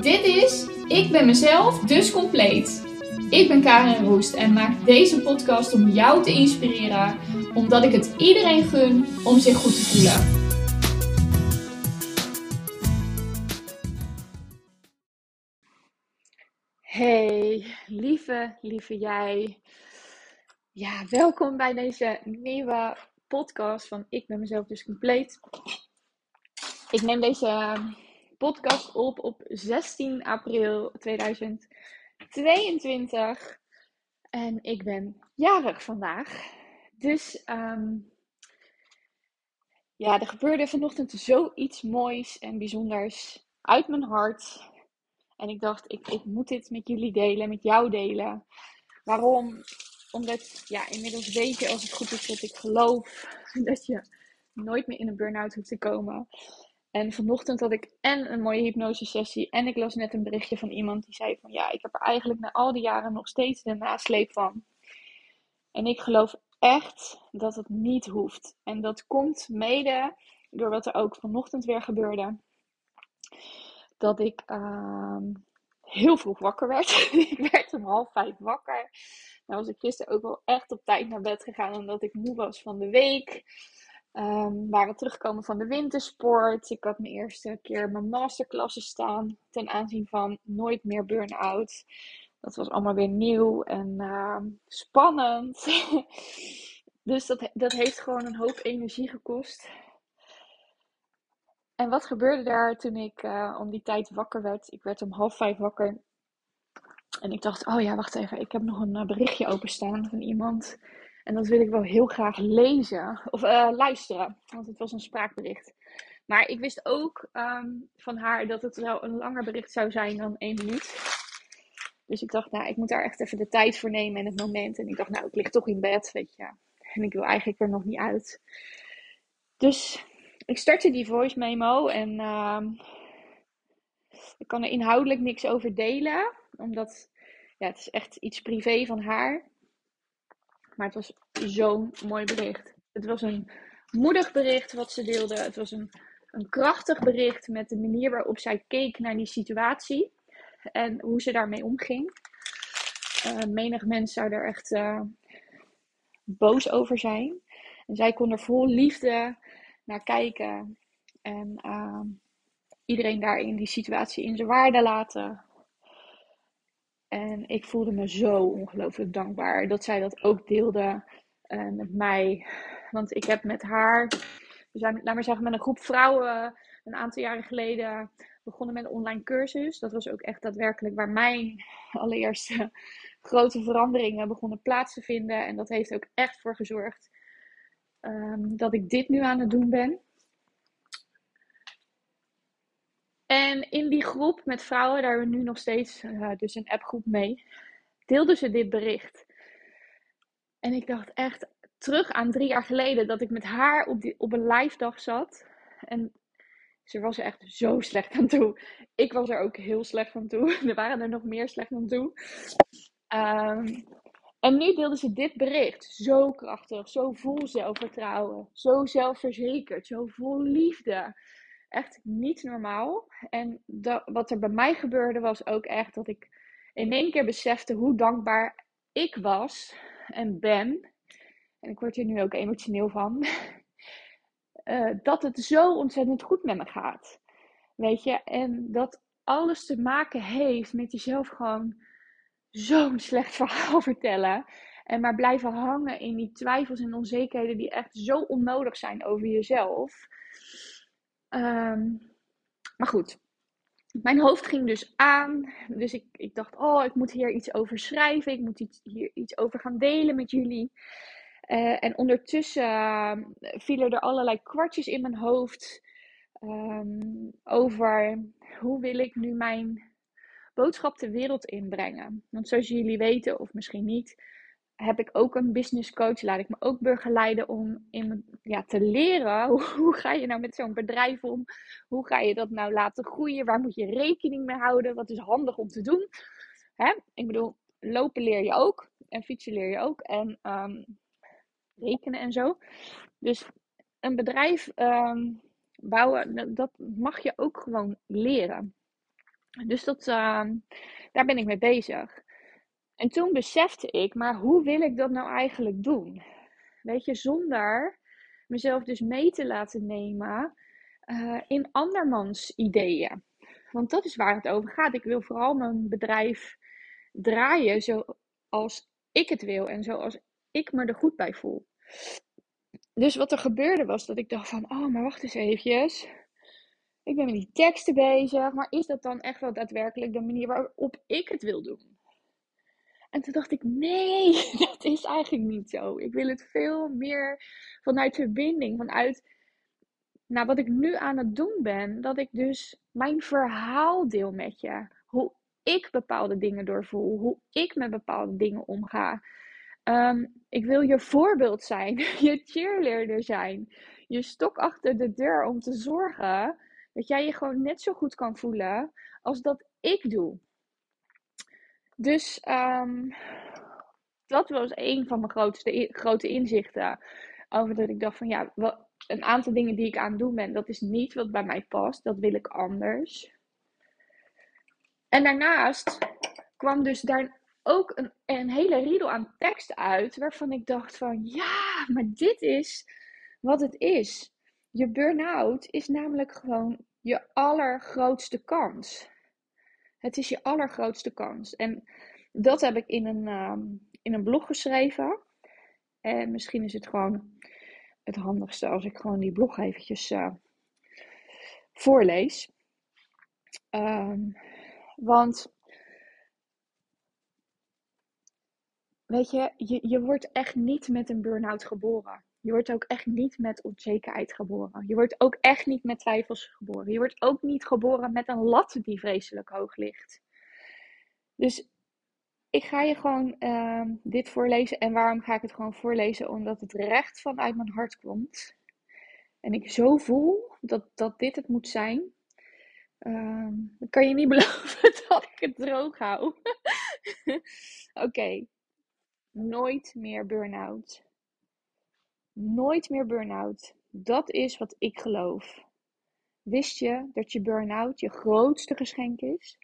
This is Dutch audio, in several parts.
Dit is Ik ben mezelf, dus compleet. Ik ben Karin Roest en maak deze podcast om jou te inspireren, omdat ik het iedereen gun om zich goed te voelen. Hey, lieve, lieve jij. Ja, welkom bij deze nieuwe podcast van Ik ben mezelf dus compleet. Ik neem deze podcast op op 16 april 2022 en ik ben jarig vandaag. Dus ehm, ja, er gebeurde vanochtend zoiets moois en bijzonders uit mijn hart. En ik dacht, ik, ik moet dit met jullie delen, met jou delen. Waarom? Omdat, ja, inmiddels weet je als het goed is dat ik geloof dat je nooit meer in een burn-out hoeft te komen. En vanochtend had ik en een mooie hypnosesessie en ik las net een berichtje van iemand die zei van ja, ik heb er eigenlijk na al die jaren nog steeds de nasleep van. En ik geloof echt dat het niet hoeft. En dat komt mede door wat er ook vanochtend weer gebeurde. Dat ik ehm, heel vroeg wakker werd. ik werd om half vijf wakker. Nou was ik gisteren ook wel echt op tijd naar bed gegaan omdat ik moe was van de week. Um, waren terugkomen van de wintersport. Ik had mijn eerste keer mijn masterklassen staan ten aanzien van nooit meer burn-out. Dat was allemaal weer nieuw en uh, spannend. dus dat, dat heeft gewoon een hoop energie gekost. En wat gebeurde daar toen ik uh, om die tijd wakker werd? Ik werd om half vijf wakker. En ik dacht, oh ja, wacht even. Ik heb nog een uh, berichtje openstaan van iemand. En dat wil ik wel heel graag lezen. Of uh, luisteren. Want het was een spraakbericht. Maar ik wist ook um, van haar dat het wel een langer bericht zou zijn dan één minuut. Dus ik dacht, nou, ik moet daar echt even de tijd voor nemen en het moment. En ik dacht, nou, ik lig toch in bed, weet je. En ik wil eigenlijk er nog niet uit. Dus ik startte die voice memo en uh, ik kan er inhoudelijk niks over delen. Omdat ja, het is echt iets privé van haar. Maar het was zo'n mooi bericht. Het was een moedig bericht wat ze deelde. Het was een, een krachtig bericht met de manier waarop zij keek naar die situatie. En hoe ze daarmee omging. Uh, menig mens zou er echt uh, boos over zijn. En zij kon er vol liefde naar kijken. En uh, iedereen daarin die situatie in zijn waarde laten. En ik voelde me zo ongelooflijk dankbaar dat zij dat ook deelde uh, met mij. Want ik heb met haar, we zijn, laat maar zeggen, met een groep vrouwen een aantal jaren geleden begonnen met een online cursus. Dat was ook echt daadwerkelijk waar mijn allereerste grote veranderingen begonnen plaats te vinden. En dat heeft ook echt voor gezorgd um, dat ik dit nu aan het doen ben. En in die groep met vrouwen, daar hebben we nu nog steeds uh, dus een appgroep mee, deelden ze dit bericht. En ik dacht echt terug aan drie jaar geleden dat ik met haar op, die, op een live dag zat. En ze was er echt zo slecht aan toe. Ik was er ook heel slecht aan toe. Er waren er nog meer slecht aan toe. Um, en nu deelde ze dit bericht. Zo krachtig, zo vol zelfvertrouwen, zo zelfverzekerd, zo vol liefde. Echt niet normaal. En dat, wat er bij mij gebeurde was ook echt dat ik in één keer besefte hoe dankbaar ik was en ben. En ik word hier nu ook emotioneel van. Uh, dat het zo ontzettend goed met me gaat. Weet je, en dat alles te maken heeft met jezelf gewoon zo'n slecht verhaal vertellen. En maar blijven hangen in die twijfels en onzekerheden die echt zo onnodig zijn over jezelf. Um, maar goed, mijn hoofd ging dus aan. Dus ik, ik dacht, oh, ik moet hier iets over schrijven. Ik moet iets, hier iets over gaan delen met jullie. Uh, en ondertussen uh, vielen er allerlei kwartjes in mijn hoofd. Um, over hoe wil ik nu mijn boodschap de wereld inbrengen. Want zoals jullie weten, of misschien niet, heb ik ook een business coach. Laat ik me ook begeleiden om in, ja, te leren. Hoe, ga je nou met zo'n bedrijf om? Hoe ga je dat nou laten groeien? Waar moet je rekening mee houden? Wat is handig om te doen? Hè? Ik bedoel, lopen leer je ook. En fietsen leer je ook. En um, rekenen en zo. Dus een bedrijf um, bouwen, dat mag je ook gewoon leren. Dus dat, ehm, daar ben ik mee bezig. En toen besefte ik, maar hoe wil ik dat nou eigenlijk doen? Weet je, zonder mezelf dus mee te laten nemen uh, in andermans ideeën. Want dat is waar het over gaat. Ik wil vooral mijn bedrijf draaien zoals ik het wil en zoals ik me er goed bij voel. Dus wat er gebeurde was dat ik dacht van, oh, maar wacht eens eventjes. Ik ben met die teksten bezig, maar is dat dan echt wel daadwerkelijk de manier waarop ik het wil doen? En toen dacht ik, nee, dat is eigenlijk niet zo. Ik wil het veel meer vanuit verbinding, vanuit nou, wat ik nu aan het doen ben. Dat ik dus mijn verhaal deel met je. Hoe ik bepaalde dingen doorvoel, hoe ik met bepaalde dingen omga. Ehm, ik wil je voorbeeld zijn, je cheerleader zijn, je stok achter de deur om te zorgen dat jij je gewoon net zo goed kan voelen als dat ik doe. Dus um, dat was een van mijn grootste, grote inzichten. Over dat ik dacht van ja, een aantal dingen die ik aan het doen ben, dat is niet wat bij mij past. Dat wil ik anders. En daarnaast kwam dus daar ook een, een hele riedel aan tekst uit. Waarvan ik dacht van ja, maar dit is wat het is. Je burn-out is namelijk gewoon je allergrootste kans. Het is je allergrootste kans. En dat heb ik in een, uh, in een blog geschreven. En misschien is het gewoon het handigste als ik gewoon die blog eventjes uh, voorlees. Um, want weet je, je, je wordt echt niet met een burn-out geboren. Je wordt ook echt niet met onzekerheid geboren. Je wordt ook echt niet met twijfels geboren. Je wordt ook niet geboren met een lat die vreselijk hoog ligt. Dus ik ga je gewoon uh, dit voorlezen. En waarom ga ik het gewoon voorlezen? Omdat het recht vanuit mijn hart komt. En ik zo voel dat, dat dit het moet zijn. Uh, dan kan je niet beloven dat ik het droog hou. Oké. Nooit meer burn-out. Nooit meer burn-out. Dat is wat ik geloof. Wist je dat je burn-out je grootste geschenk is?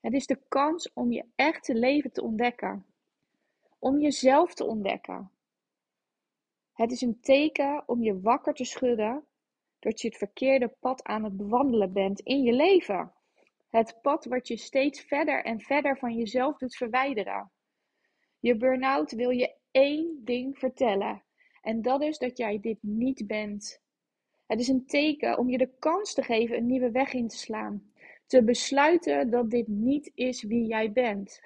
Het is de kans om je echte leven te ontdekken. Om jezelf te ontdekken. Het is een teken om je wakker te schudden dat je het verkeerde pad aan het bewandelen bent in je leven. Het pad wat je steeds verder en verder van jezelf doet verwijderen. Je burn-out wil je één ding vertellen. En dat is dat jij dit niet bent. Het is een teken om je de kans te geven een nieuwe weg in te slaan. Te besluiten dat dit niet is wie jij bent.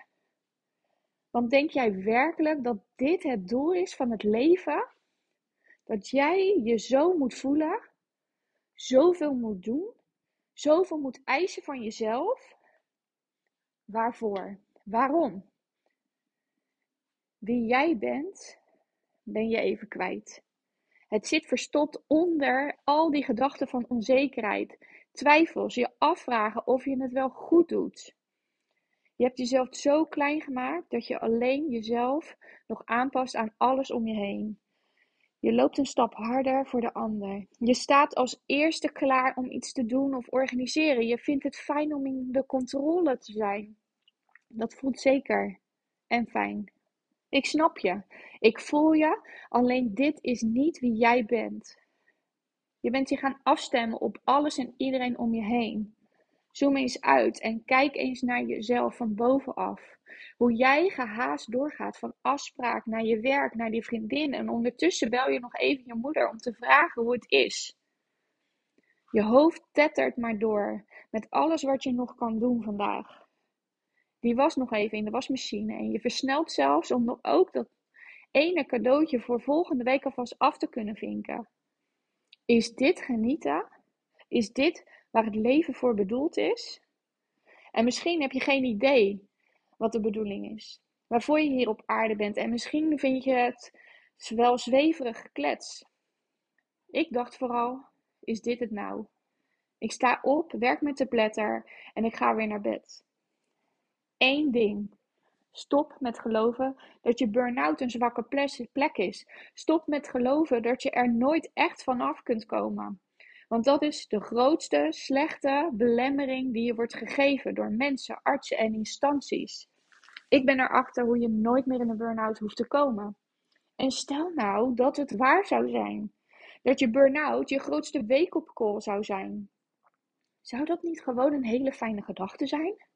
Want denk jij werkelijk dat dit het doel is van het leven? Dat jij je zo moet voelen, zoveel moet doen, zoveel moet eisen van jezelf? Waarvoor? Waarom? Wie jij bent, ben je even kwijt. Het zit verstopt onder al die gedachten van onzekerheid, twijfels, je afvragen of je het wel goed doet. Je hebt jezelf zo klein gemaakt dat je alleen jezelf nog aanpast aan alles om je heen. Je loopt een stap harder voor de ander. Je staat als eerste klaar om iets te doen of organiseren. Je vindt het fijn om in de controle te zijn. Dat voelt zeker en fijn. Ik snap je. Ik voel je. Alleen dit is niet wie jij bent. Je bent je gaan afstemmen op alles en iedereen om je heen. Zoom eens uit en kijk eens naar jezelf van bovenaf. Hoe jij gehaast doorgaat van afspraak naar je werk, naar die vriendin. En ondertussen bel je nog even je moeder om te vragen hoe het is. Je hoofd tettert maar door met alles wat je nog kan doen vandaag. Die was nog even in de wasmachine en je versnelt zelfs om nog ook dat ene cadeautje voor volgende week alvast af te kunnen vinken. Is dit genieten? Is dit waar het leven voor bedoeld is? En misschien heb je geen idee wat de bedoeling is, waarvoor je hier op aarde bent. En misschien vind je het wel zweverig geklets. Ik dacht vooral, is dit het nou? Ik sta op, werk met de pletter en ik ga weer naar bed. Eén ding. Stop met geloven dat je burn-out een zwakke plek is. Stop met geloven dat je er nooit echt vanaf kunt komen. Want dat is de grootste slechte belemmering die je wordt gegeven door mensen, artsen en instanties. Ik ben erachter hoe je nooit meer in een burn-out hoeft te komen. En stel nou dat het waar zou zijn. Dat je burn-out je grootste wake-up call zou zijn. Zou dat niet gewoon een hele fijne gedachte zijn?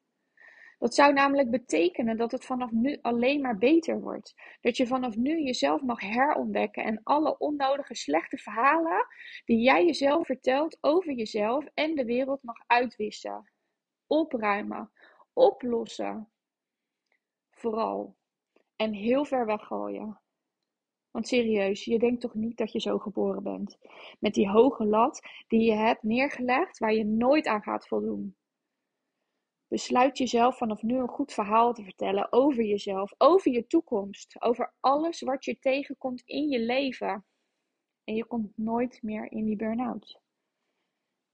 Dat zou namelijk betekenen dat het vanaf nu alleen maar beter wordt. Dat je vanaf nu jezelf mag herontdekken en alle onnodige slechte verhalen die jij jezelf vertelt over jezelf en de wereld mag uitwissen. Opruimen, oplossen. Vooral. En heel ver weggooien. Want serieus, je denkt toch niet dat je zo geboren bent? Met die hoge lat die je hebt neergelegd waar je nooit aan gaat voldoen. Besluit jezelf vanaf nu een goed verhaal te vertellen over jezelf, over je toekomst, over alles wat je tegenkomt in je leven. En je komt nooit meer in die burn-out.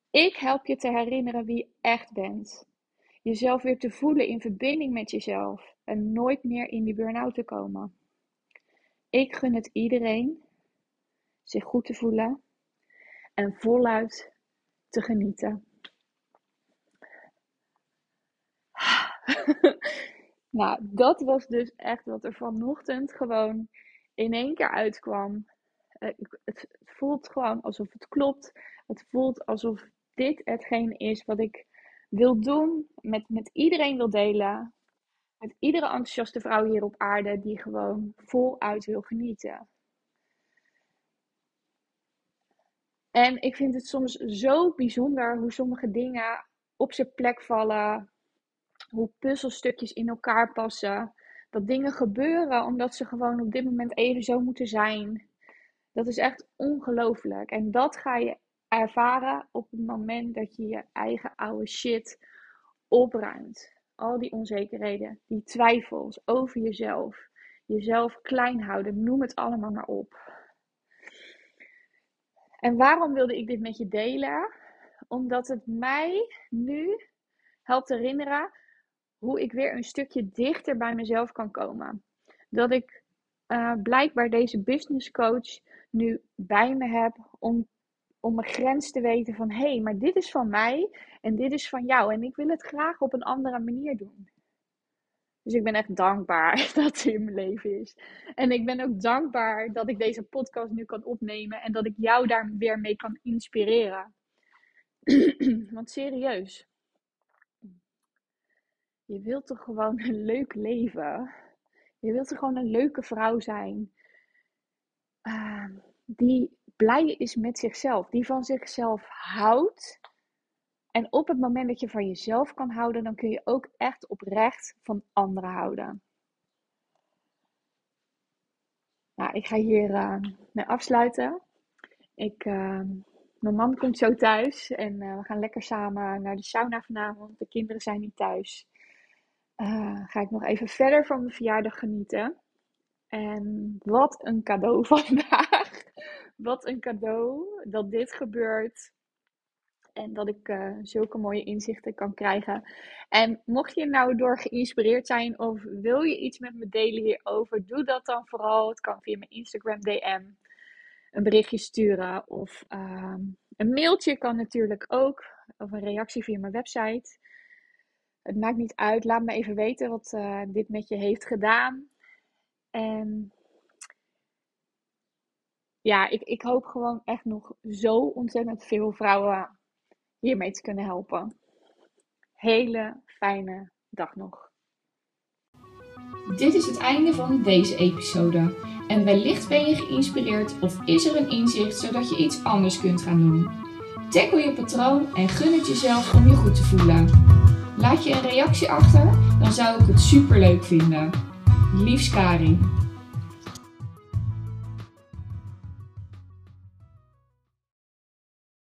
Ik help je te herinneren wie je echt bent. Jezelf weer te voelen in verbinding met jezelf en nooit meer in die burn-out te komen. Ik gun het iedereen zich goed te voelen en voluit te genieten. nou, dat was dus echt wat er vanochtend gewoon in één keer uitkwam. Uh, het, voelt gewoon alsof het klopt. Het voelt alsof dit hetgeen is wat ik wil doen, met, met iedereen wil delen. Met iedere enthousiaste vrouw hier op aarde die gewoon voluit wil genieten. En ik vind het soms zo bijzonder hoe sommige dingen op zijn plek vallen, hoe puzzelstukjes in elkaar passen. Dat dingen gebeuren omdat ze gewoon op dit moment even zo moeten zijn. Dat is echt ongelooflijk. En dat ga je ervaren op het moment dat je je eigen oude shit opruimt. Al die onzekerheden, die twijfels over jezelf, jezelf klein houden, noem het allemaal maar op. En waarom wilde ik dit met je delen? Omdat het mij nu helpt herinneren hoe ik weer een stukje dichter bij mezelf kan komen. Dat ik uh, blijkbaar deze business coach nu bij me heb om, om mijn grens te weten van hé, hey, maar dit is van mij en dit is van jou en ik wil het graag op een andere manier doen. Dus ik ben echt dankbaar dat ze in mijn leven is. En ik ben ook dankbaar dat ik deze podcast nu kan opnemen en dat ik jou daar weer mee kan inspireren. Want serieus, je wilt toch gewoon een leuk leven? Je wilt toch gewoon een leuke vrouw zijn? Uh, die blij is met zichzelf, die van zichzelf houdt. En op het moment dat je van jezelf kan houden, dan kun je ook echt oprecht van anderen houden. Nou, ik ga hier uh, mee afsluiten. Ik, uh, mijn man komt zo thuis en uh, we gaan lekker samen naar de sauna vanavond. De kinderen zijn niet thuis uh, ga ik nog even verder van mijn verjaardag genieten. En wat een cadeau vandaag. wat een cadeau dat dit gebeurt. En dat ik uh, zulke mooie inzichten kan krijgen. En mocht je nou door geïnspireerd zijn of wil je iets met me delen hierover, doe dat dan vooral. Het kan via mijn Instagram DM een berichtje sturen of uh, een mailtje kan natuurlijk ook. Of een reactie via mijn website. Het maakt niet uit. Laat me even weten wat uh, dit met je heeft gedaan. En ja, ik, ik hoop gewoon echt nog zo ontzettend veel vrouwen hiermee te kunnen helpen. Hele fijne dag nog. Dit is het einde van deze episode. En wellicht ben je geïnspireerd of is er een inzicht zodat je iets anders kunt gaan doen. Tackle je patroon en gun het jezelf om je goed te voelen. Laat je een reactie achter, dan zou ik het super leuk vinden. Liefs Karin.